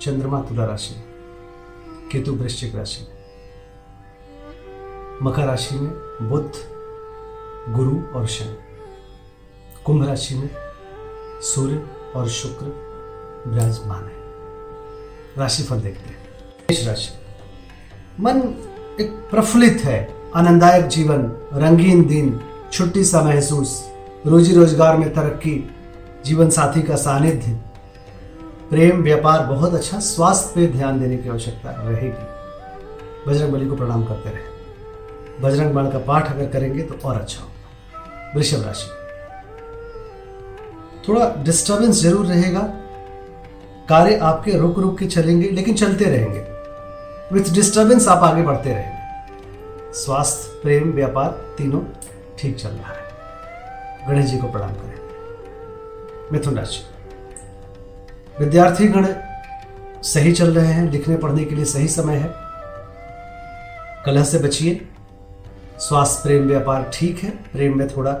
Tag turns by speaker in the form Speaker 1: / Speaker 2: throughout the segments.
Speaker 1: चंद्रमा तुला राशि में केतु वृश्चिक राशि. में मकर राशि में बुद्ध गुरु और शनि. कुंभ राशि में सूर्य और शुक्र विराजमान है. राशिफल देखते हैं. मेष राशि. मन एक प्रफुल्लित है. आनंददायक जीवन, रंगीन दिन, छुट्टी सा महसूस, रोजी रोज़गार में तरक्की, जीवन साथी का सानिध्य प्रेम, व्यापार, बहुत अच्छा स्वास्थ्य पे ध्यान देने की आवश्यकता रहेगी। बजरंग बली को प्रणाम करते रहे। बजरंग बाण का पाठ अगर करेंगे तो और अच्छा होगा। वृषभ राशि। थोड़ा डिस्टरबेंस ज़रूर रहेगा। कार्य आपके रुक रुक के चलेंगे, लेकिन चलते रहेंगे। विथ डिस्टरबेंस आप आगे बढ़ते रहेंगे। स्वास्थ्य, प्रेम, व्यापार तीनों ठीक चल रहा है। गणेश जी को प्रणाम करें। मिथुन राशि। विद्यार्थी गण सही चल रहे हैं, लिखने पढ़ने के लिए सही समय है। कलह से बचिए। स्वास्थ्य प्रेम व्यापार ठीक है, प्रेम में थोड़ा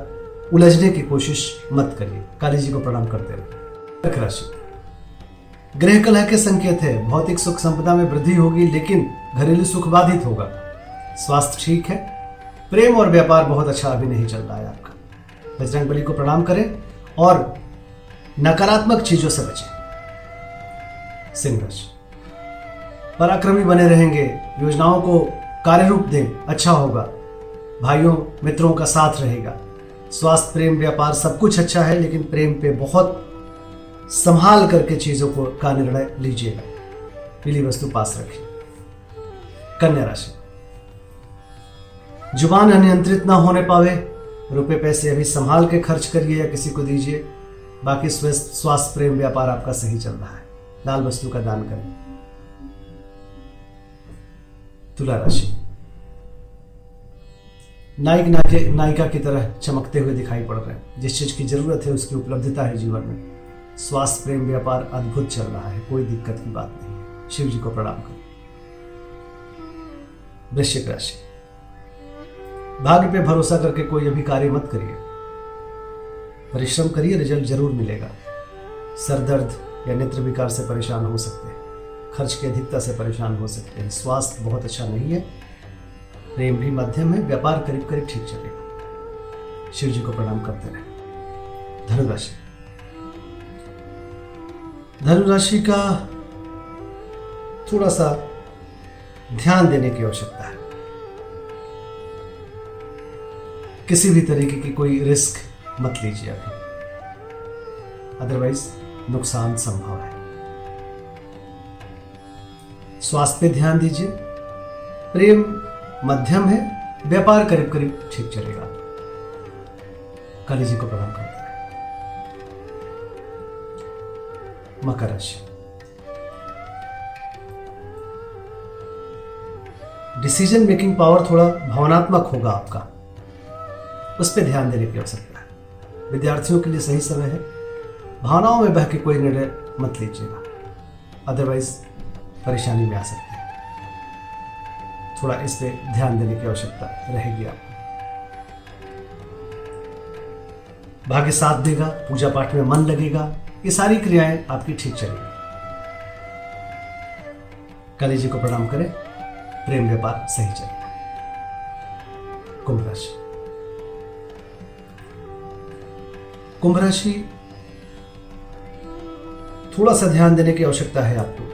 Speaker 1: उलझने की कोशिश मत करिए। काली जी को प्रणाम करते रहे राशि। गृह कलह के संकेत है। भौतिक सुख संपदा में वृद्धि होगी, लेकिन घरेलू सुख बाधित होगा। स्वास्थ्य ठीक है। प्रेम और व्यापार बहुत अच्छा अभी नहीं चल रहा है आपका। बजरंग बली को प्रणाम करें और नकारात्मक चीज़ों से बचें। सिंह राशि पराक्रमी बने रहेंगे, योजनाओं को कार्य रूप दें अच्छा होगा। भाइयों, मित्रों का साथ रहेगा। स्वास्थ्य, प्रेम, व्यापार सब कुछ अच्छा है, लेकिन प्रेम पे बहुत संभाल करके चीज़ों को का निर्णय लीजिएगा। पीली वस्तु पास रखिए। कन्या राशि। ज़ुबान अनियंत्रित ना होने पावे। रुपए, पैसे अभी संभाल के खर्च करिए या किसी को दीजिए। बाकी स्वास्थ्य, प्रेम, व्यापार आपका सही चल रहा है। लाल वस्तु का दान करें। तुला राशि। नायक, नायके, नायिका की तरह चमकते हुए दिखाई पड़ रहे हैं। जिस चीज़ की ज़रूरत है, उसकी उपलब्धता है जीवन में। स्वास्थ्य प्रेम, व्यापार, अद्भुत चल रहा है। कोई दिक्कत की बात नहीं है। शिव जी को प्रणाम करें। वृश्चिक राशि। भाग्य पे भरोसा करके कोई अभी कार्य मत करिए। परिश्रम करिए, रिज़ल्ट ज़रूर मिलेगा। सर दर्द या नेत्र विकार से परेशान हो सकते हैं, खर्च की अधिकता से परेशान हो सकते हैं। स्वास्थ्य बहुत अच्छा नहीं है। प्रेम भी मध्यम है, व्यापार करीब करीब ठीक चलेगा। शिव जी को प्रणाम करते रहे। धनुराशि। धनुराशि का थोड़ा सा ध्यान देने की आवश्यकता है। किसी भी तरीके की कोई रिस्क मत लीजिए अभी। अदरवाइज़ नुकसान संभव है। स्वास्थ्य पे ध्यान दीजिए। प्रेम मध्यम है, व्यापार करीब करीब ठीक चलेगा। काली जी को प्रणाम करते हैं। मकर राशि। डिसीज़न मेकिंग पावर थोड़ा भावनात्मक होगा आपका। उस पर ध्यान देने की आवश्यकता है। विद्यार्थियों के लिए सही समय है। भावनाओं में बह के कोई निर्णय मत लीजिएगा। अदरवाइज़ परेशानी में आ सकते हैं। थोड़ा इस पे ध्यान देने की आवश्यकता रहेगी आपको। भाग्य साथ देगा पूजा पाठ में मन लगेगा, ये सारी क्रियाएँ आपकी ठीक चलेगी। काली जी को प्रणाम करें, प्रेम व्यापार सही चलेगा कुंभ राशि। कुंभ राशि थोड़ा सा ध्यान देने की आवश्यकता है आपको।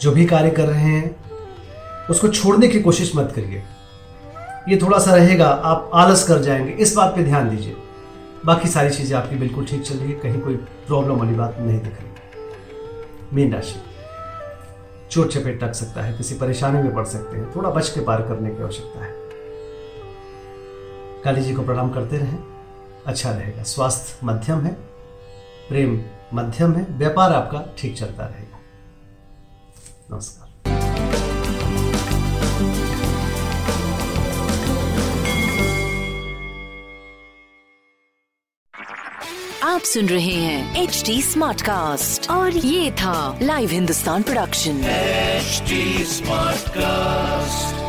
Speaker 1: जो भी कार्य कर रहे हैं, उसको छोड़ने की कोशिश मत करिए। ये थोड़ा सा रहेगा, आप आलस कर जाएँगे। इस बात पे ध्यान दीजिए। बाकी सारी चीज़ें आपकी बिल्कुल ठीक चल रही है, कहीं कोई प्रॉब्लम वाली बात नहीं दिख रही। मीन राशि। चोट चपेट लग सकता है, किसी परेशानी में पड़ सकते हैं। थोड़ा बच के पार करने की आवश्यकता है। काली जी को प्रणाम करते रहें। अच्छा रहेगा। स्वास्थ्य मध्यम है। प्रेम मध्यम है व्यापार आपका ठीक चलता रहेगा। नमस्कार।
Speaker 2: आप सुन रहे हैं एच डी स्मार्ट कास्ट और ये था live Hindustan production
Speaker 3: smart Smartcast.